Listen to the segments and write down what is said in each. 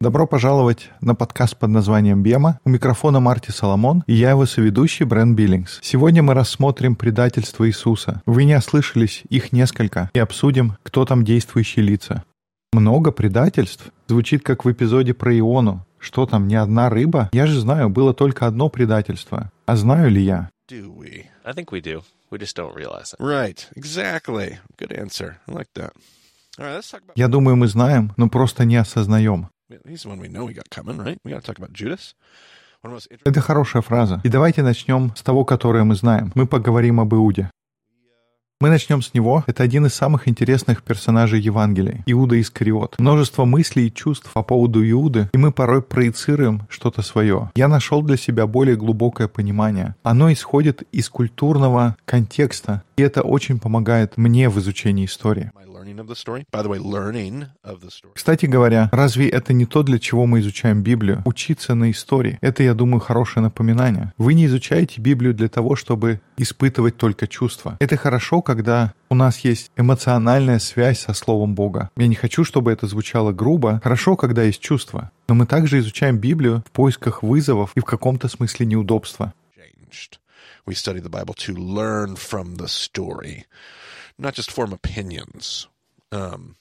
Добро пожаловать на подкаст под названием «Бема». У микрофона Марти Соломон, и я его соведущий Брэн Биллингс. Сегодня мы рассмотрим предательство Иисуса. Вы не ослышались, их несколько, и обсудим, кто там действующие лица. Много предательств звучит как в эпизоде про Иону. Что там, не одна рыба? Я же знаю, было только одно предательство. А знаю ли я? Do we? I think we do. We just don't realize it. Right. Exactly. Good answer. I like that. Я думаю, мы знаем, но просто не осознаем. Это хорошая фраза. И давайте начнем с того, которое мы знаем. Мы поговорим об Иуде. Мы начнем с него. Это один из самых интересных персонажей Евангелия. Иуда Искариот. Множество мыслей и чувств по поводу Иуды, и мы порой проецируем что-то свое. Я нашел для себя более глубокое понимание. Оно исходит из культурного контекста, и это очень помогает мне в изучении истории. Кстати говоря, разве это не то, для чего мы изучаем Библию? Учиться на истории. Это, я думаю, хорошее напоминание. Вы не изучаете Библию для того, чтобы испытывать только чувства. Это хорошо, когда у нас есть эмоциональная связь со Словом Бога. Я не хочу, чтобы это звучало грубо. Хорошо, когда есть чувства. Но мы также изучаем Библию в поисках вызовов и в каком-то смысле неудобства. We study the Bible to learn from the story, not just form opinions. Um,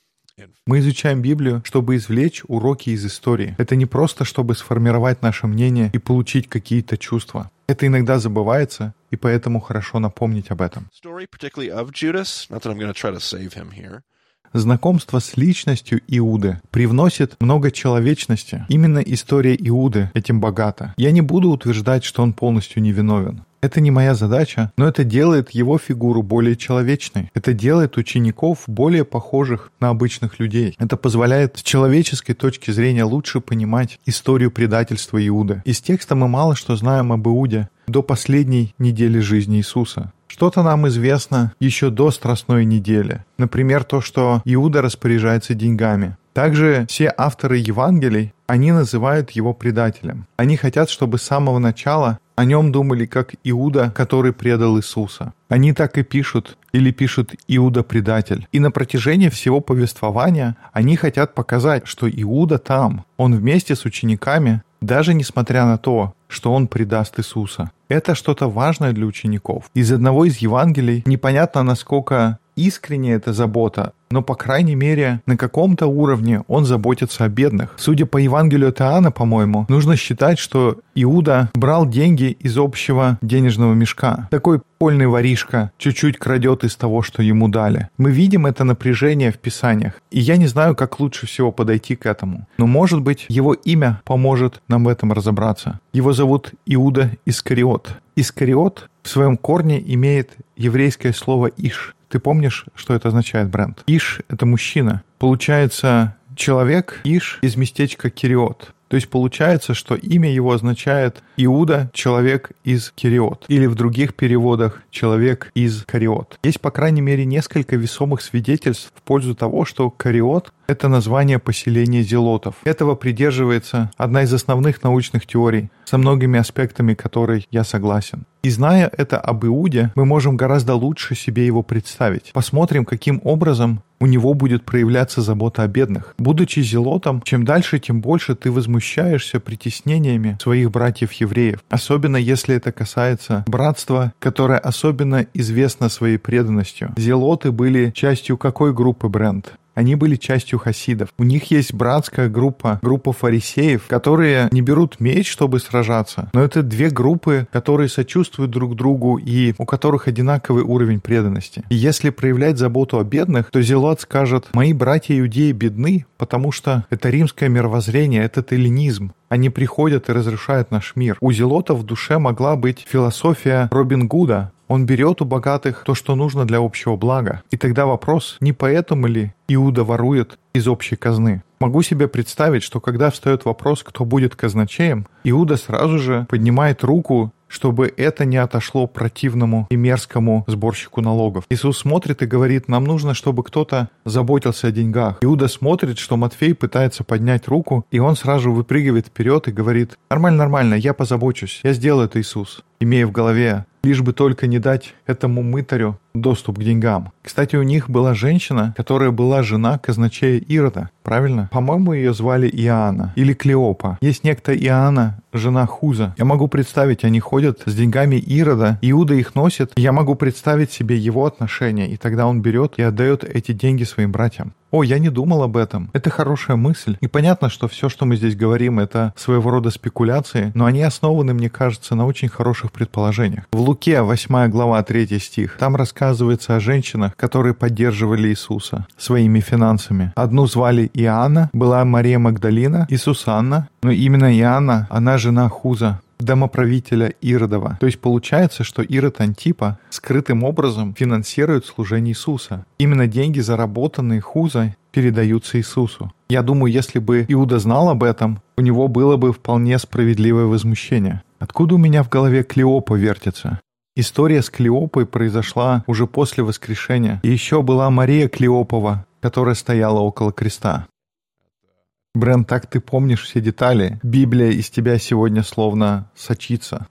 Мы изучаем Библию, чтобы извлечь уроки из истории. Это не просто, чтобы сформировать наше мнение и получить какие-то чувства. Это иногда забывается, и поэтому хорошо напомнить об этом. Знакомство с личностью Иуды привносит много человечности. Именно история Иуды этим богата. Я не буду утверждать, что он полностью невиновен. Это не моя задача, но это делает его фигуру более человечной. Это делает учеников более похожих на обычных людей. Это позволяет с человеческой точки зрения лучше понимать историю предательства Иуды. Из текста мы мало что знаем об Иуде до последней недели жизни Иисуса. Что-то нам известно еще до Страстной недели. Например, то, что Иуда распоряжается деньгами. Также все авторы Евангелий, они называют его предателем. Они хотят, чтобы с самого начала о нем думали как Иуда, который предал Иисуса. Они так и пишут, или пишут Иуда предатель. И на протяжении всего повествования они хотят показать, что Иуда там, он вместе с учениками, даже несмотря на то, что он предаст Иисуса. Это что-то важное для учеников. Из одного из Евангелий непонятно, насколько искренне эта забота, но, по крайней мере, на каком-то уровне он заботится о бедных. Судя по Евангелию от по-моему, нужно считать, что Иуда брал деньги из общего денежного мешка. Такой польный воришка чуть-чуть крадет из того, что ему дали. Мы видим это напряжение в Писаниях, и я не знаю, как лучше всего подойти к этому. Но, может быть, его имя поможет нам в этом разобраться. Его зовут Иуда Искариот. Искариот в своем корне имеет еврейское слово «иш». Ты помнишь, что это означает, Брент? Иш — это мужчина. Получается, человек Иш из местечка Кириот. То есть получается, что имя его означает Иуда, человек из Кириот. Или в других переводах человек из Кариот. Есть, по крайней мере, несколько весомых свидетельств в пользу того, что Кариот — это название поселения зелотов. Этого придерживается одна из основных научных теорий, со многими аспектами которой я согласен. И зная это об Иуде, мы можем гораздо лучше себе его представить. Посмотрим, каким образом у него будет проявляться забота о бедных. Будучи зелотом, чем дальше, тем больше ты возмущаешься притеснениями своих братьев-евреев. Особенно если это касается братства, которое особенно известно своей преданностью. Зелоты были частью какой группы бренд? Они были частью хасидов. У них есть братская группа, группа фарисеев, которые не берут меч, чтобы сражаться. Но это две группы, которые сочувствуют друг другу и у которых одинаковый уровень преданности. И если проявлять заботу о бедных, то Зелот скажет, мои братья-иудеи бедны, потому что это римское мировоззрение, это эллинизм. Они приходят и разрушают наш мир. У Зелота в душе могла быть философия Робин Гуда, он берет у богатых то, что нужно для общего блага. И тогда вопрос, не поэтому ли Иуда ворует из общей казны? Могу себе представить, что когда встает вопрос, кто будет казначеем, Иуда сразу же поднимает руку чтобы это не отошло противному и мерзкому сборщику налогов. Иисус смотрит и говорит, нам нужно, чтобы кто-то заботился о деньгах. Иуда смотрит, что Матфей пытается поднять руку, и он сразу выпрыгивает вперед и говорит, нормально, нормально, я позабочусь, я сделаю это, Иисус. Имея в голове лишь бы только не дать этому мытарю доступ к деньгам. Кстати, у них была женщина, которая была жена казначея Ирода, правильно? По-моему, ее звали Иоанна или Клеопа. Есть некто Иоанна, жена Хуза. Я могу представить, они ходят с деньгами Ирода, Иуда их носит. Я могу представить себе его отношения, и тогда он берет и отдает эти деньги своим братьям. О, я не думал об этом. Это хорошая мысль. И понятно, что все, что мы здесь говорим, это своего рода спекуляции, но они основаны, мне кажется, на очень хороших предположениях. В Луке, 8 глава, 3 стих, там рассказывается о женщинах, которые поддерживали Иисуса своими финансами. Одну звали Иоанна, была Мария Магдалина и Сусанна, но именно Иоанна, она жена Хуза, домоправителя Иродова. То есть получается, что Ирод Антипа скрытым образом финансирует служение Иисуса. Именно деньги, заработанные Хузой, передаются Иисусу. Я думаю, если бы Иуда знал об этом, у него было бы вполне справедливое возмущение. Откуда у меня в голове Клеопа вертится? История с Клеопой произошла уже после воскрешения. И еще была Мария Клеопова, которая стояла около креста. Брен, так ты помнишь все детали. Библия из тебя сегодня словно сочится.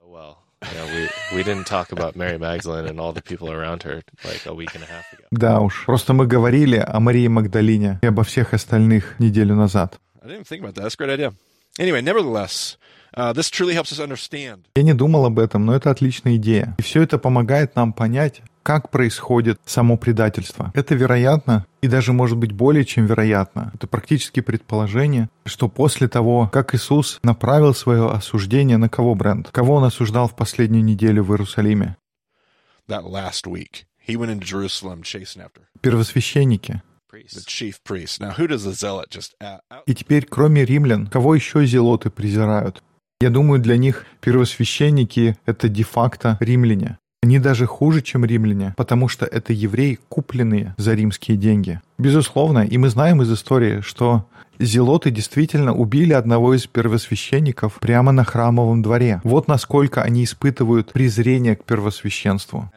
Да уж, просто мы говорили о Марии Магдалине и обо всех остальных неделю назад. Anyway, nevertheless, uh, this truly helps us understand. Я не думал об этом, но это отличная идея. И все это помогает нам понять, как происходит само предательство. Это вероятно, и даже может быть более чем вероятно. Это практически предположение, что после того, как Иисус направил свое осуждение на кого, Брент? Кого он осуждал в последнюю неделю в Иерусалиме? That last week, he went into Jerusalem chasing after. Первосвященники. И теперь, кроме римлян, кого еще зелоты презирают? Я думаю, для них первосвященники — это де-факто римляне. Они даже хуже, чем римляне, потому что это евреи, купленные за римские деньги. Безусловно, и мы знаем из истории, что зелоты действительно убили одного из первосвященников прямо на храмовом дворе. Вот насколько они испытывают презрение к первосвященству.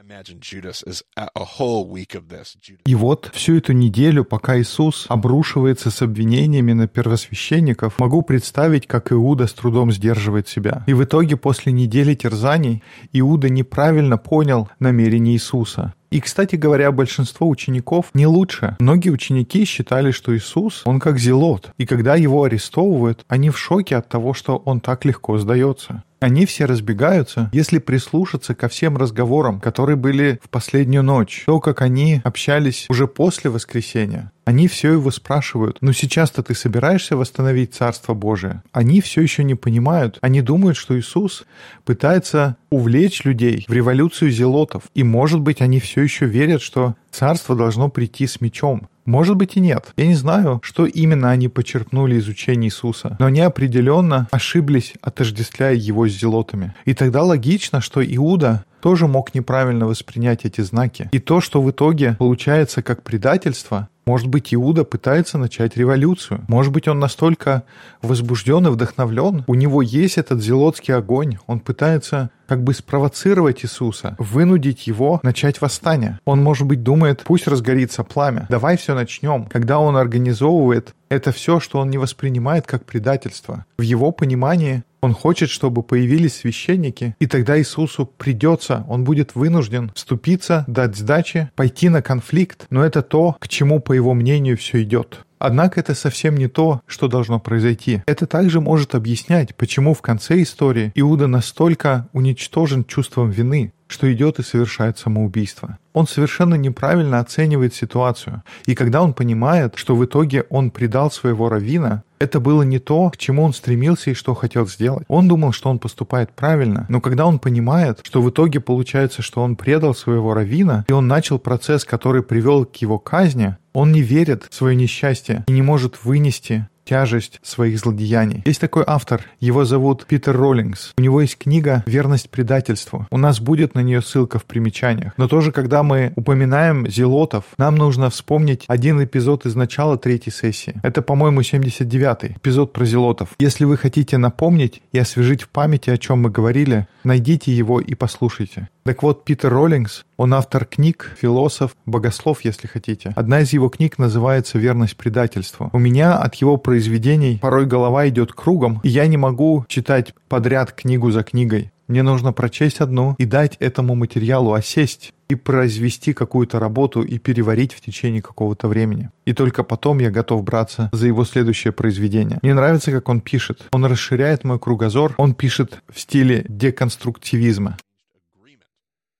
И вот всю эту неделю, пока Иисус обрушивается с обвинениями на первосвященников, могу представить, как Иуда с трудом сдерживает себя. И в итоге после недели терзаний Иуда неправильно понял намерение Иисуса. И, кстати говоря, большинство учеников не лучше. Многие ученики считали, что Иисус, он как зелот. И когда его арестовывают, они в шоке от того, что он так легко сдается. Они все разбегаются, если прислушаться ко всем разговорам, которые были в последнюю ночь, то, как они общались уже после воскресения. Они все его спрашивают, ну сейчас-то ты собираешься восстановить Царство Божие? Они все еще не понимают. Они думают, что Иисус пытается увлечь людей в революцию зелотов. И может быть они все еще верят, что Царство должно прийти с мечом. Может быть и нет. Я не знаю, что именно они почерпнули из учения Иисуса, но они определенно ошиблись, отождествляя его с зелотами. И тогда логично, что Иуда тоже мог неправильно воспринять эти знаки. И то, что в итоге получается как предательство, может быть, Иуда пытается начать революцию. Может быть, он настолько возбужден и вдохновлен. У него есть этот зелотский огонь. Он пытается как бы спровоцировать Иисуса, вынудить его начать восстание. Он, может быть, думает, пусть разгорится пламя, давай все начнем. Когда он организовывает это все, что он не воспринимает как предательство. В его понимании он хочет, чтобы появились священники, и тогда Иисусу придется, он будет вынужден вступиться, дать сдачи, пойти на конфликт, но это то, к чему, по его мнению, все идет. Однако это совсем не то, что должно произойти. Это также может объяснять, почему в конце истории Иуда настолько уничтожен чувством вины, что идет и совершает самоубийство. Он совершенно неправильно оценивает ситуацию. И когда он понимает, что в итоге он предал своего равина, это было не то, к чему он стремился и что хотел сделать. Он думал, что он поступает правильно, но когда он понимает, что в итоге получается, что он предал своего равина, и он начал процесс, который привел к его казни, он не верит в свое несчастье и не может вынести тяжесть своих злодеяний. Есть такой автор, его зовут Питер Роллингс. У него есть книга «Верность предательству». У нас будет на нее ссылка в примечаниях. Но тоже, когда мы упоминаем зелотов, нам нужно вспомнить один эпизод из начала третьей сессии. Это, по-моему, 79-й эпизод про зелотов. Если вы хотите напомнить и освежить в памяти, о чем мы говорили, найдите его и послушайте. Так вот, Питер Роллингс, он автор книг, философ, богослов, если хотите. Одна из его книг называется «Верность предательству». У меня от его произведений порой голова идет кругом, и я не могу читать подряд книгу за книгой. Мне нужно прочесть одну и дать этому материалу осесть и произвести какую-то работу и переварить в течение какого-то времени. И только потом я готов браться за его следующее произведение. Мне нравится, как он пишет. Он расширяет мой кругозор. Он пишет в стиле деконструктивизма.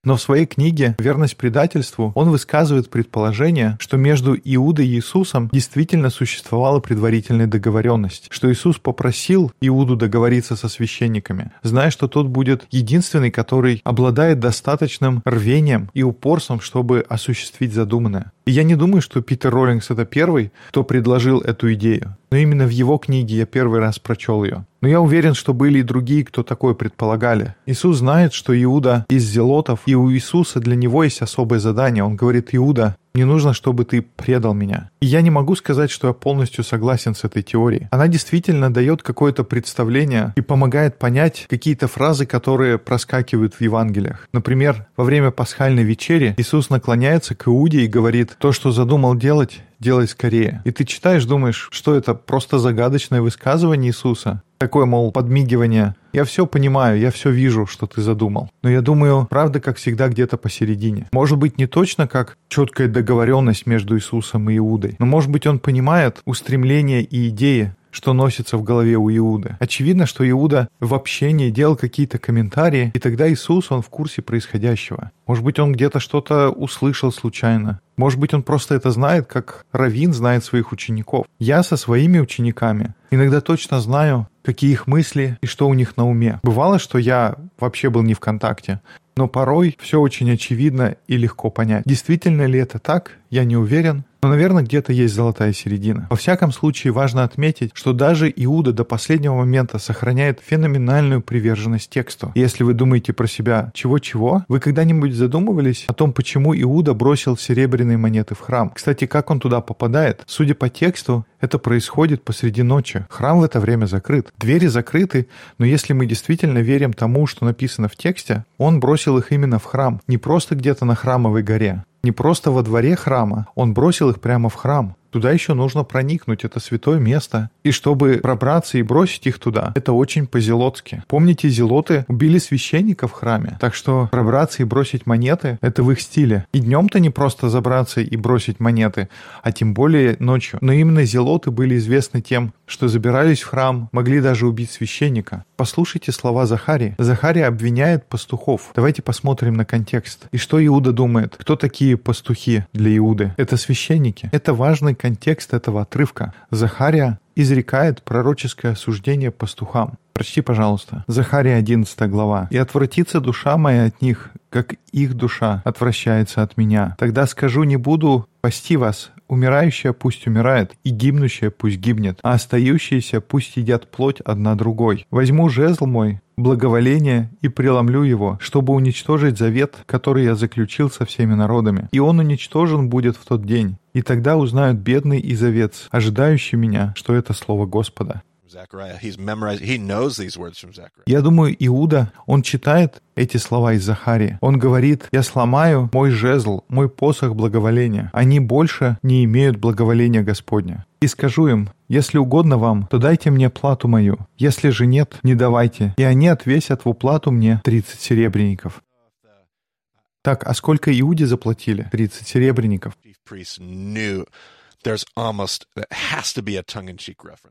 Но в своей книге «Верность предательству» он высказывает предположение, что между Иудой и Иисусом действительно существовала предварительная договоренность, что Иисус попросил Иуду договориться со священниками, зная, что тот будет единственный, который обладает достаточным рвением и упорством, чтобы осуществить задуманное. И я не думаю, что Питер Роллингс это первый, кто предложил эту идею. Но именно в его книге я первый раз прочел ее. Но я уверен, что были и другие, кто такое предполагали. Иисус знает, что Иуда из зелотов, и у Иисуса для него есть особое задание. Он говорит, Иуда, мне нужно, чтобы ты предал меня. И я не могу сказать, что я полностью согласен с этой теорией. Она действительно дает какое-то представление и помогает понять какие-то фразы, которые проскакивают в Евангелиях. Например, во время пасхальной вечери Иисус наклоняется к Иуде и говорит, то, что задумал делать, делай скорее. И ты читаешь, думаешь, что это просто загадочное высказывание Иисуса? Такое, мол, подмигивание. Я все понимаю, я все вижу, что ты задумал. Но я думаю, правда, как всегда, где-то посередине. Может быть, не точно как четкая договоренность между Иисусом и Иудой, но может быть, он понимает устремления и идеи, что носится в голове у Иуды. Очевидно, что Иуда в общении делал какие-то комментарии, и тогда Иисус, он в курсе происходящего. Может быть, он где-то что-то услышал случайно. Может быть, он просто это знает, как Равин знает своих учеников. Я со своими учениками иногда точно знаю, какие их мысли и что у них на уме. Бывало, что я вообще был не в контакте, но порой все очень очевидно и легко понять. Действительно ли это так, я не уверен, но, наверное, где-то есть золотая середина. Во всяком случае, важно отметить, что даже Иуда до последнего момента сохраняет феноменальную приверженность тексту. Если вы думаете про себя чего-чего, вы когда-нибудь задумывались о том, почему Иуда бросил серебряные монеты в храм? Кстати, как он туда попадает? Судя по тексту, это происходит посреди ночи. Храм в это время закрыт. Двери закрыты, но если мы действительно верим тому, что написано в тексте, он бросил их именно в храм, не просто где-то на храмовой горе. Не просто во дворе храма, он бросил их прямо в храм. Туда еще нужно проникнуть, это святое место. И чтобы пробраться и бросить их туда, это очень по-зелотски. Помните, зелоты убили священника в храме, так что пробраться и бросить монеты — это в их стиле. И днем-то не просто забраться и бросить монеты, а тем более ночью. Но именно зелоты были известны тем, что забирались в храм, могли даже убить священника. Послушайте слова Захарии. Захария обвиняет пастухов. Давайте посмотрим на контекст. И что Иуда думает? Кто такие пастухи для Иуды? Это священники. Это важный контекст этого отрывка. Захария изрекает пророческое осуждение пастухам. Прочти, пожалуйста. Захария 11 глава. «И отвратится душа моя от них, как их душа отвращается от меня. Тогда скажу, не буду пасти вас, умирающая пусть умирает, и гибнущая пусть гибнет, а остающиеся пусть едят плоть одна другой. Возьму жезл мой, благоволение и преломлю его, чтобы уничтожить завет, который я заключил со всеми народами. И он уничтожен будет в тот день. И тогда узнают бедный и завец, ожидающий меня, что это слово Господа. Я думаю, Иуда, он читает эти слова из Захарии. Он говорит, я сломаю мой жезл, мой посох благоволения. Они больше не имеют благоволения Господня. И скажу им, если угодно вам, то дайте мне плату мою. Если же нет, не давайте. И они отвесят в уплату мне 30 серебряников. Так, а сколько Иуде заплатили? 30 серебряников.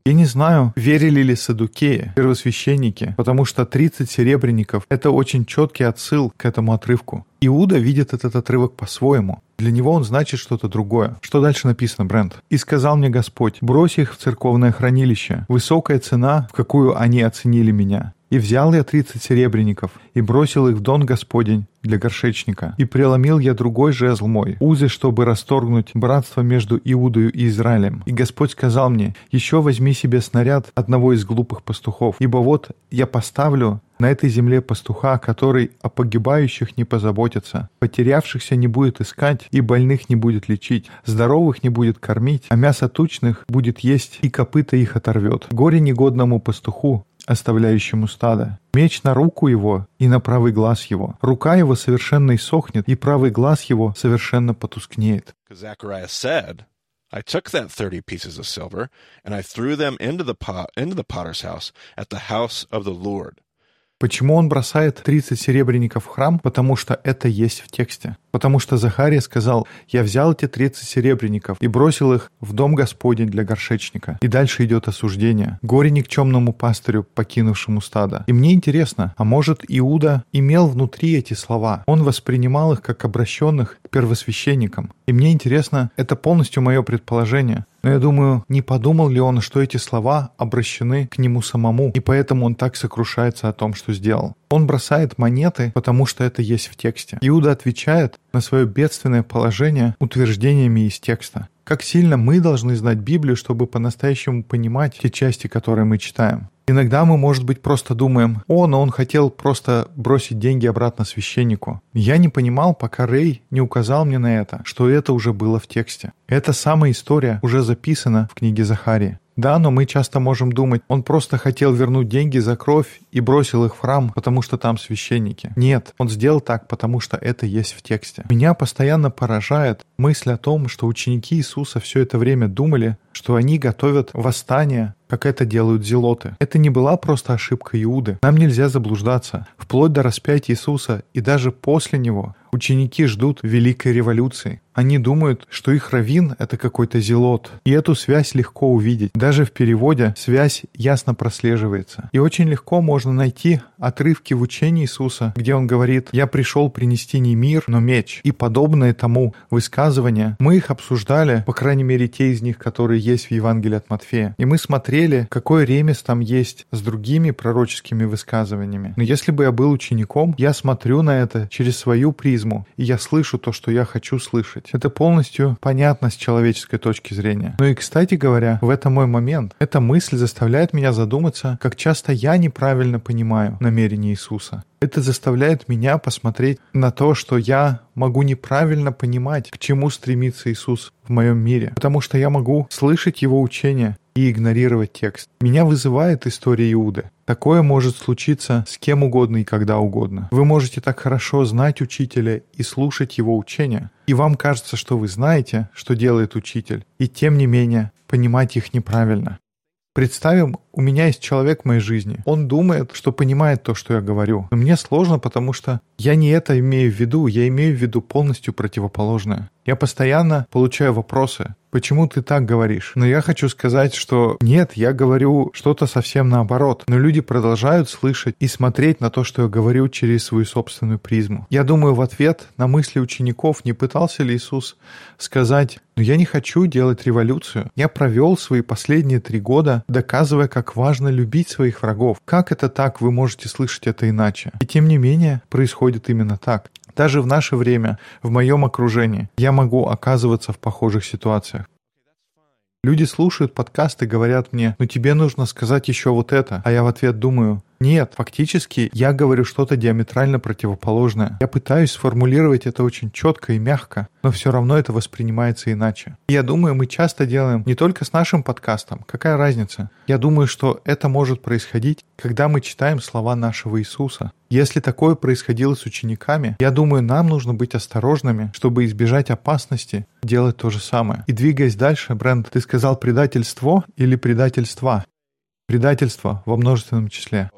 Я не знаю, верили ли садукеи, первосвященники, потому что 30 серебряников — это очень четкий отсыл к этому отрывку. Иуда видит этот отрывок по-своему. Для него он значит что-то другое. Что дальше написано, Брент? «И сказал мне Господь, брось их в церковное хранилище. Высокая цена, в какую они оценили меня. И взял я тридцать серебряников, и бросил их в дон Господень для горшечника. И преломил я другой жезл мой, узы, чтобы расторгнуть братство между Иудою и Израилем. И Господь сказал мне, еще возьми себе снаряд одного из глупых пастухов, ибо вот я поставлю на этой земле пастуха, который о погибающих не позаботится, потерявшихся не будет искать и больных не будет лечить, здоровых не будет кормить, а мясо тучных будет есть и копыта их оторвет. Горе негодному пастуху, оставляющему стадо. Меч на руку его и на правый глаз его. Рука его совершенно иссохнет, и правый глаз его совершенно потускнеет. I took that thirty pieces of silver, and I threw them into the pot into the potter's house at the house of the Lord. Почему он бросает 30 серебряников в храм? Потому что это есть в тексте. Потому что Захария сказал, я взял эти 30 серебряников и бросил их в дом Господень для горшечника. И дальше идет осуждение. Горе никчемному пастырю, покинувшему стадо. И мне интересно, а может Иуда имел внутри эти слова? Он воспринимал их как обращенных к первосвященникам. И мне интересно, это полностью мое предположение. Но я думаю, не подумал ли он, что эти слова обращены к нему самому, и поэтому он так сокрушается о том, что сделал. Он бросает монеты, потому что это есть в тексте. Иуда отвечает на свое бедственное положение утверждениями из текста. Как сильно мы должны знать Библию, чтобы по-настоящему понимать те части, которые мы читаем. Иногда мы, может быть, просто думаем, о, но он хотел просто бросить деньги обратно священнику. Я не понимал, пока Рэй не указал мне на это, что это уже было в тексте. Эта самая история уже записана в книге Захарии. Да, но мы часто можем думать, он просто хотел вернуть деньги за кровь и бросил их в храм, потому что там священники. Нет, он сделал так, потому что это есть в тексте. Меня постоянно поражает мысль о том, что ученики Иисуса все это время думали, что они готовят восстание, как это делают зелоты. Это не была просто ошибка Иуды. Нам нельзя заблуждаться. Вплоть до распятия Иисуса и даже после него ученики ждут великой революции. Они думают, что их раввин — это какой-то зелот. И эту связь легко увидеть. Даже в переводе связь ясно прослеживается. И очень легко можно найти отрывки в учении Иисуса, где он говорит «Я пришел принести не мир, но меч». И подобные тому высказывания. Мы их обсуждали, по крайней мере, те из них, которые есть в Евангелии от Матфея. И мы смотрели, какой ремес там есть с другими пророческими высказываниями. Но если бы я был учеником, я смотрю на это через свою призму, и я слышу то, что я хочу слышать. Это полностью понятно с человеческой точки зрения. Ну и, кстати говоря, в этом мой момент. Эта мысль заставляет меня задуматься, как часто я неправильно понимаю намерение Иисуса. Это заставляет меня посмотреть на то, что я могу неправильно понимать, к чему стремится Иисус в моем мире. Потому что я могу слышать Его учение и игнорировать текст. Меня вызывает история Иуды. Такое может случиться с кем угодно и когда угодно. Вы можете так хорошо знать учителя и слушать его учения, и вам кажется, что вы знаете, что делает учитель, и тем не менее понимать их неправильно. Представим, у меня есть человек в моей жизни. Он думает, что понимает то, что я говорю. Но мне сложно, потому что я не это имею в виду. Я имею в виду полностью противоположное. Я постоянно получаю вопросы. Почему ты так говоришь? Но я хочу сказать, что нет, я говорю что-то совсем наоборот. Но люди продолжают слышать и смотреть на то, что я говорю через свою собственную призму. Я думаю, в ответ на мысли учеников не пытался ли Иисус сказать, но я не хочу делать революцию. Я провел свои последние три года, доказывая, как важно любить своих врагов. Как это так, вы можете слышать это иначе? И тем не менее, происходит именно так. Даже в наше время, в моем окружении, я могу оказываться в похожих ситуациях. Люди слушают подкасты говорят мне, ну тебе нужно сказать еще вот это. А я в ответ думаю, нет, фактически я говорю что-то диаметрально противоположное. Я пытаюсь сформулировать это очень четко и мягко, но все равно это воспринимается иначе. И я думаю, мы часто делаем не только с нашим подкастом. Какая разница? Я думаю, что это может происходить, когда мы читаем слова нашего Иисуса. Если такое происходило с учениками, я думаю, нам нужно быть осторожными, чтобы избежать опасности делать то же самое. И двигаясь дальше, Бренд, ты сказал предательство или предательства? Предательство во множественном числе.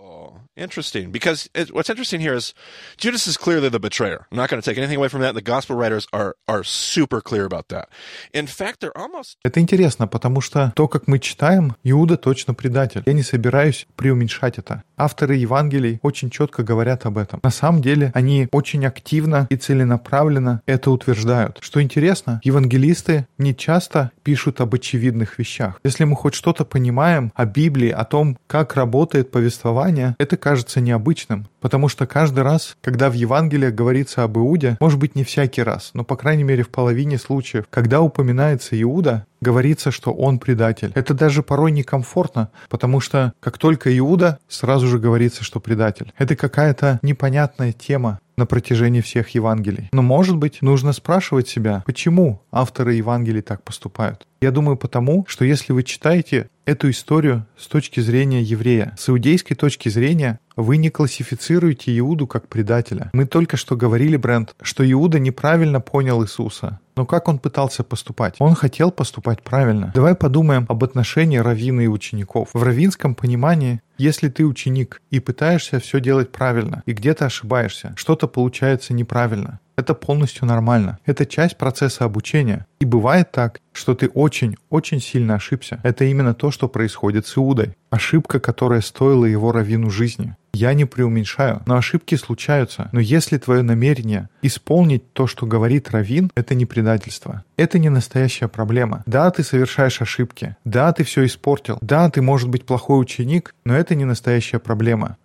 Interesting, because it, what's interesting here is Judas is clearly the betrayer. I'm not going to take anything away from that. The gospel writers are are super clear about that. In fact, they're almost. Это интересно, потому что то, как мы читаем, Иуда точно предатель. Я не собираюсь преуменьшать это. Авторы Евангелий очень четко говорят об этом. На самом деле, они очень активно и целенаправленно это утверждают. Что интересно, евангелисты не часто пишут об очевидных вещах. Если мы хоть что-то понимаем о Библии, о том, как работает повествование, это кажется необычным, потому что каждый раз, когда в Евангелии говорится об Иуде, может быть не всякий раз, но по крайней мере в половине случаев, когда упоминается Иуда, говорится, что он предатель. Это даже порой некомфортно, потому что как только Иуда, сразу же говорится, что предатель. Это какая-то непонятная тема на протяжении всех Евангелий. Но, может быть, нужно спрашивать себя, почему авторы Евангелий так поступают. Я думаю потому, что если вы читаете эту историю с точки зрения еврея, с иудейской точки зрения, вы не классифицируете Иуду как предателя. Мы только что говорили, Брент, что Иуда неправильно понял Иисуса. Но как он пытался поступать? Он хотел поступать правильно. Давай подумаем об отношении раввина и учеников. В раввинском понимании, если ты ученик и пытаешься все делать правильно, и где-то ошибаешься, что-то получается неправильно, это полностью нормально. Это часть процесса обучения. И бывает так, что ты очень-очень сильно ошибся. Это именно то, что происходит с Иудой. Ошибка, которая стоила его раввину жизни. Я не преуменьшаю, но ошибки случаются. Но если твое намерение исполнить то, что говорит раввин, это не предательство. Это не настоящая проблема. Да, ты совершаешь ошибки. Да, ты все испортил. Да, ты может быть плохой ученик, но это не настоящая проблема.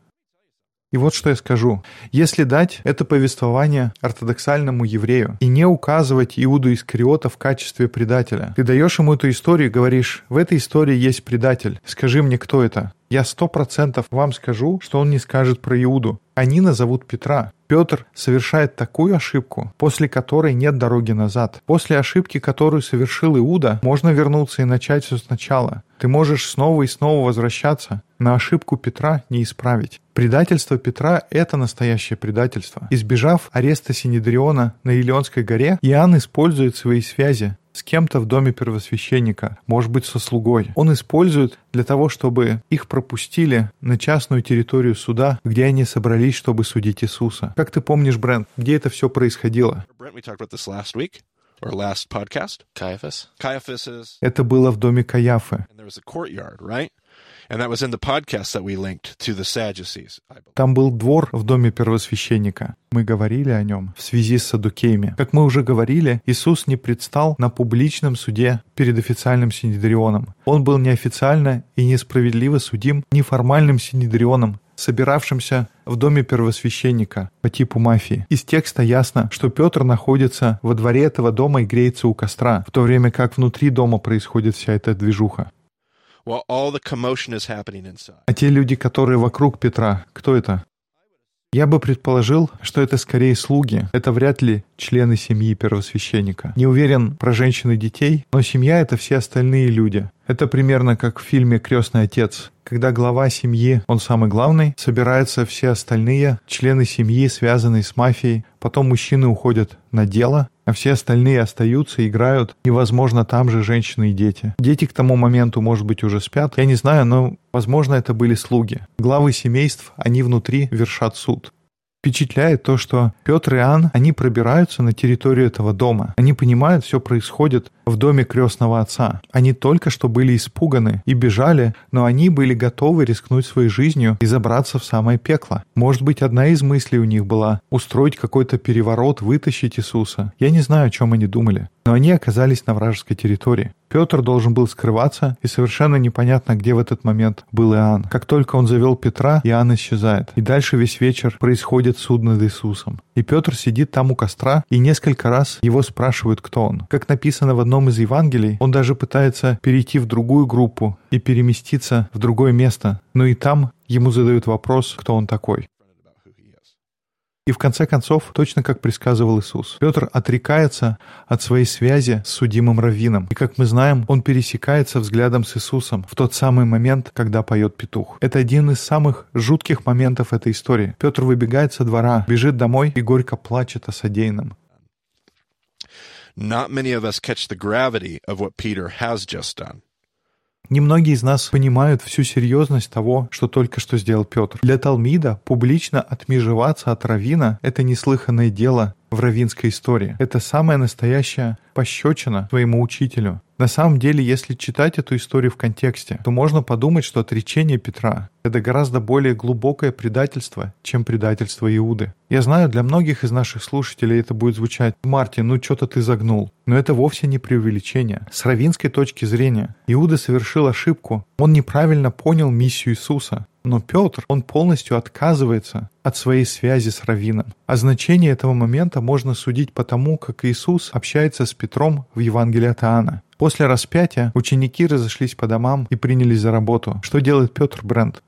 И вот что я скажу. Если дать это повествование ортодоксальному еврею и не указывать Иуду Искариота в качестве предателя, ты даешь ему эту историю и говоришь, в этой истории есть предатель, скажи мне, кто это? Я сто процентов вам скажу, что он не скажет про Иуду. Они назовут Петра. Петр совершает такую ошибку, после которой нет дороги назад. После ошибки, которую совершил Иуда, можно вернуться и начать все сначала. Ты можешь снова и снова возвращаться, но ошибку Петра не исправить. Предательство Петра – это настоящее предательство. Избежав ареста Синедриона на Илионской горе, Иоанн использует свои связи, с кем-то в доме первосвященника, может быть, со слугой. Он использует для того, чтобы их пропустили на частную территорию суда, где они собрались, чтобы судить Иисуса. Как ты помнишь, Брент, где это все происходило? Это было в доме Каяфы. Там был двор в доме первосвященника. Мы говорили о нем в связи с Садукеями. Как мы уже говорили, Иисус не предстал на публичном суде перед официальным Синедрионом. Он был неофициально и несправедливо судим неформальным Синедрионом, собиравшимся в доме первосвященника по типу мафии. Из текста ясно, что Петр находится во дворе этого дома и греется у костра, в то время как внутри дома происходит вся эта движуха. А те люди, которые вокруг Петра, кто это? Я бы предположил, что это скорее слуги. Это вряд ли члены семьи первосвященника. Не уверен про женщин и детей, но семья — это все остальные люди. Это примерно как в фильме «Крестный отец», когда глава семьи, он самый главный, собираются все остальные члены семьи, связанные с мафией, потом мужчины уходят на дело, а все остальные остаются, играют, и, возможно, там же женщины и дети. Дети к тому моменту, может быть, уже спят. Я не знаю, но, возможно, это были слуги. Главы семейств, они внутри вершат суд. Впечатляет то, что Петр и Иоанн, они пробираются на территорию этого дома. Они понимают, все происходит в доме крестного отца. Они только что были испуганы и бежали, но они были готовы рискнуть своей жизнью и забраться в самое пекло. Может быть, одна из мыслей у них была устроить какой-то переворот, вытащить Иисуса. Я не знаю, о чем они думали но они оказались на вражеской территории. Петр должен был скрываться, и совершенно непонятно, где в этот момент был Иоанн. Как только он завел Петра, Иоанн исчезает. И дальше весь вечер происходит суд над Иисусом. И Петр сидит там у костра, и несколько раз его спрашивают, кто он. Как написано в одном из Евангелий, он даже пытается перейти в другую группу и переместиться в другое место. Но и там ему задают вопрос, кто он такой. И в конце концов, точно как предсказывал Иисус, Петр отрекается от своей связи с судимым раввином. И как мы знаем, он пересекается взглядом с Иисусом в тот самый момент, когда поет петух. Это один из самых жутких моментов этой истории. Петр выбегает со двора, бежит домой и горько плачет о содеянном. Not many of us catch the gravity of what Peter has just done. Немногие из нас понимают всю серьезность того, что только что сделал Петр. Для Талмида публично отмежеваться от Равина – это неслыханное дело в равинской истории. Это самая настоящая пощечина своему учителю. На самом деле, если читать эту историю в контексте, то можно подумать, что отречение Петра — это гораздо более глубокое предательство, чем предательство Иуды. Я знаю, для многих из наших слушателей это будет звучать «Мартин, ну что-то ты загнул». Но это вовсе не преувеличение. С равинской точки зрения, Иуда совершил ошибку. Он неправильно понял миссию Иисуса. Но Петр, он полностью отказывается от своей связи с Равином. А значение этого момента можно судить по тому, как Иисус общается с Петром в Евангелии от Иоанна. После распятия ученики разошлись по домам и принялись за работу. Что делает Петр Брент?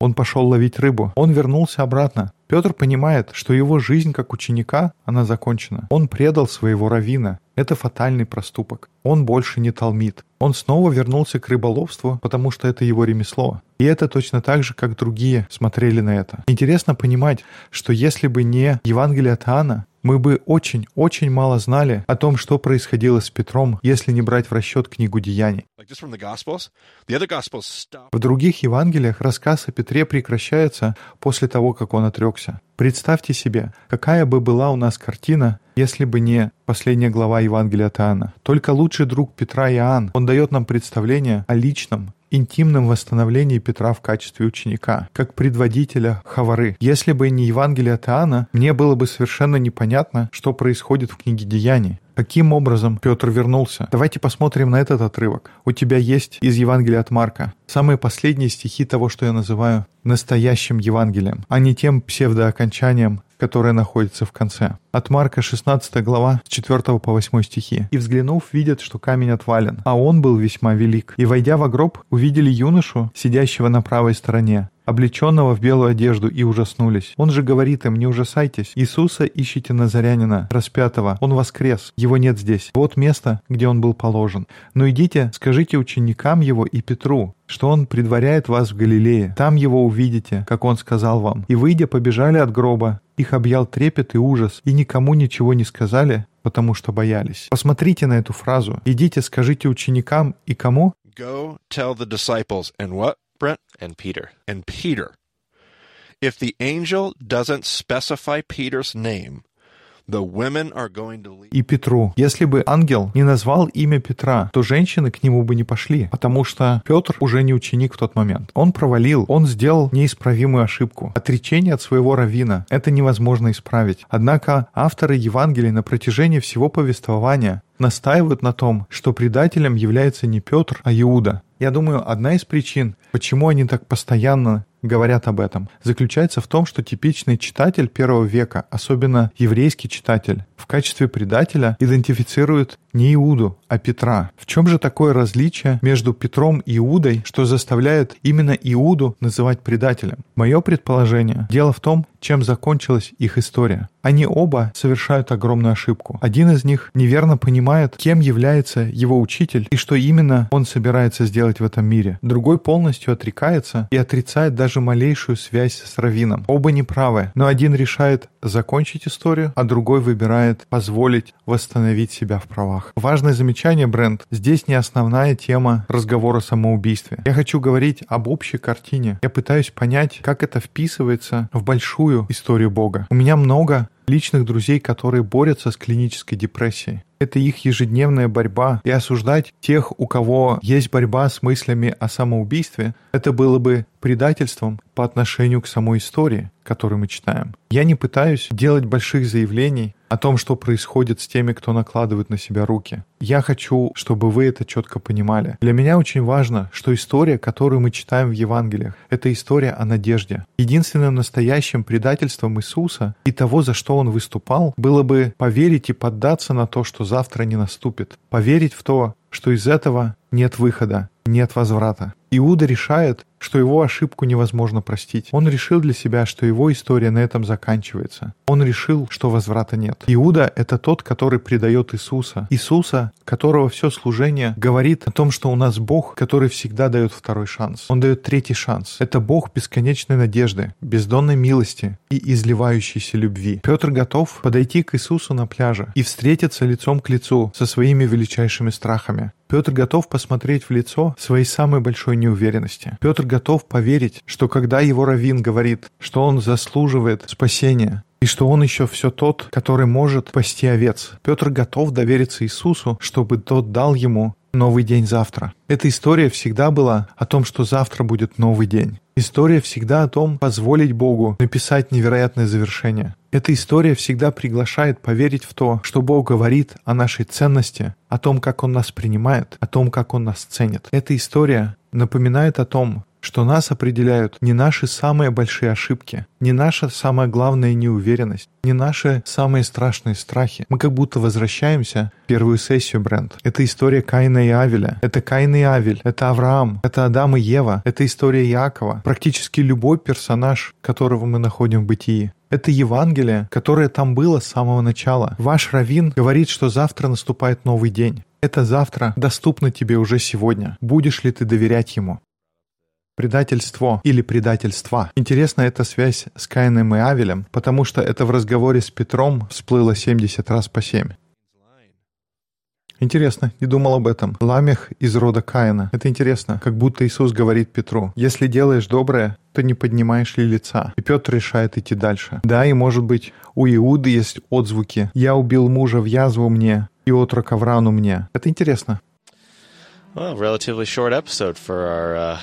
Он пошел ловить рыбу. Он вернулся обратно. Петр понимает, что его жизнь как ученика, она закончена. Он предал своего равина. Это фатальный проступок. Он больше не талмит. Он снова вернулся к рыболовству, потому что это его ремесло. И это точно так же, как другие смотрели на это. Интересно понимать, что если бы не Евангелие от Иоанна, мы бы очень-очень мало знали о том, что происходило с Петром, если не брать в расчет книгу Деяний. В других Евангелиях рассказ о Петре прекращается после того, как он отрекся. Представьте себе, какая бы была у нас картина, если бы не последняя глава Евангелия от Иоанна. Только лучший друг Петра Иоанн, он дает нам представление о личном, интимном восстановлении Петра в качестве ученика, как предводителя Хавары. Если бы не Евангелие от Иоанна, мне было бы совершенно непонятно, что происходит в книге Деяний. Каким образом Петр вернулся? Давайте посмотрим на этот отрывок. У тебя есть из Евангелия от Марка самые последние стихи того, что я называю настоящим Евангелием, а не тем псевдоокончанием, которое находится в конце. От Марка 16 глава с 4 по 8 стихи. «И взглянув, видят, что камень отвален, а он был весьма велик. И, войдя в гроб, увидели юношу, сидящего на правой стороне, облеченного в белую одежду, и ужаснулись. Он же говорит им, не ужасайтесь, Иисуса ищите Назарянина, распятого, он воскрес, его нет здесь. Вот место, где он был положен. Но идите, скажите ученикам его и Петру, что он предваряет вас в Галилее. Там его увидите, как он сказал вам. И выйдя, побежали от гроба. Их объял трепет и ужас, и никому ничего не сказали, потому что боялись. Посмотрите на эту фразу. Идите, скажите ученикам и кому? Go tell the disciples and what? And Peter. And Peter. If the angel doesn't specify Peter's name, the women are going to leave. И Петру. Если бы ангел не назвал имя Петра, то женщины к нему бы не пошли, потому что Петр уже не ученик в тот момент. Он провалил, он сделал неисправимую ошибку. Отречение от своего равина — это невозможно исправить. Однако авторы Евангелия на протяжении всего повествования настаивают на том, что предателем является не Петр, а Иуда. Я думаю, одна из причин, почему они так постоянно говорят об этом, заключается в том, что типичный читатель первого века, особенно еврейский читатель, в качестве предателя идентифицирует не Иуду, а Петра. В чем же такое различие между Петром и Иудой, что заставляет именно Иуду называть предателем? Мое предположение. Дело в том, чем закончилась их история. Они оба совершают огромную ошибку. Один из них неверно понимает, кем является его учитель и что именно он собирается сделать в этом мире. Другой полностью отрекается и отрицает даже малейшую связь с Равином. Оба неправы, но один решает закончить историю, а другой выбирает позволить восстановить себя в правах. Важное замечание, Брент, здесь не основная тема разговора о самоубийстве. Я хочу говорить об общей картине. Я пытаюсь понять, как это вписывается в большую историю Бога. У меня много личных друзей, которые борются с клинической депрессией. Это их ежедневная борьба. И осуждать тех, у кого есть борьба с мыслями о самоубийстве, это было бы предательством по отношению к самой истории, которую мы читаем. Я не пытаюсь делать больших заявлений о том, что происходит с теми, кто накладывает на себя руки. Я хочу, чтобы вы это четко понимали. Для меня очень важно, что история, которую мы читаем в Евангелиях, это история о надежде. Единственным настоящим предательством Иисуса и того, за что Он выступал, было бы поверить и поддаться на то, что завтра не наступит. Поверить в то, что из этого нет выхода, нет возврата. Иуда решает, что его ошибку невозможно простить. Он решил для себя, что его история на этом заканчивается. Он решил, что возврата нет. Иуда — это тот, который предает Иисуса. Иисуса, которого все служение говорит о том, что у нас Бог, который всегда дает второй шанс. Он дает третий шанс. Это Бог бесконечной надежды, бездонной милости и изливающейся любви. Петр готов подойти к Иисусу на пляже и встретиться лицом к лицу со своими величайшими страхами. Петр готов посмотреть в лицо своей самой большой неуверенности. Петр готов поверить, что когда его раввин говорит, что он заслуживает спасения, и что он еще все тот, который может пасти овец. Петр готов довериться Иисусу, чтобы тот дал ему новый день завтра. Эта история всегда была о том, что завтра будет новый день. История всегда о том, позволить Богу написать невероятное завершение. Эта история всегда приглашает поверить в то, что Бог говорит о нашей ценности, о том, как Он нас принимает, о том, как Он нас ценит. Эта история напоминает о том, что нас определяют не наши самые большие ошибки, не наша самая главная неуверенность, не наши самые страшные страхи. Мы как будто возвращаемся в первую сессию, бренд. Это история Каина и Авеля. Это Каин и Авель. Это Авраам. Это Адам и Ева. Это история Якова. Практически любой персонаж, которого мы находим в бытии. Это Евангелие, которое там было с самого начала. Ваш раввин говорит, что завтра наступает новый день. Это завтра доступно тебе уже сегодня. Будешь ли ты доверять ему? Предательство или предательства. Интересна эта связь с Каином и Авелем, потому что это в разговоре с Петром всплыло 70 раз по 7. Интересно, не думал об этом. Ламех из рода Каина. Это интересно, как будто Иисус говорит Петру, если делаешь доброе, то не поднимаешь ли лица? И Петр решает идти дальше. Да, и может быть, у Иуды есть отзвуки. Я убил мужа в язву мне, и отрок Аврану мне. Это интересно. Well, relatively short episode for our uh,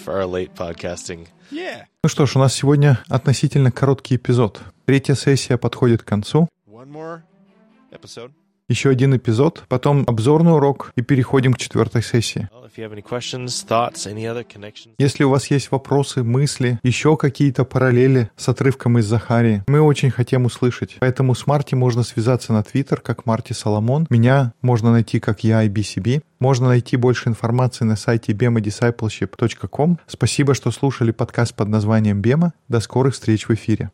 for our late podcasting. Yeah. Ну что ж, у нас сегодня относительно короткий эпизод. Третья сессия подходит к концу. One more episode. Еще один эпизод, потом обзорный урок и переходим к четвертой сессии. Если у вас есть вопросы, мысли, еще какие-то параллели с отрывком из Захарии, мы очень хотим услышать. Поэтому с Марти можно связаться на Твиттер, как Марти Соломон. Меня можно найти как я IBCB. Можно найти больше информации на сайте bemadiscipleship.com. Спасибо, что слушали подкаст под названием «Бема». До скорых встреч в эфире.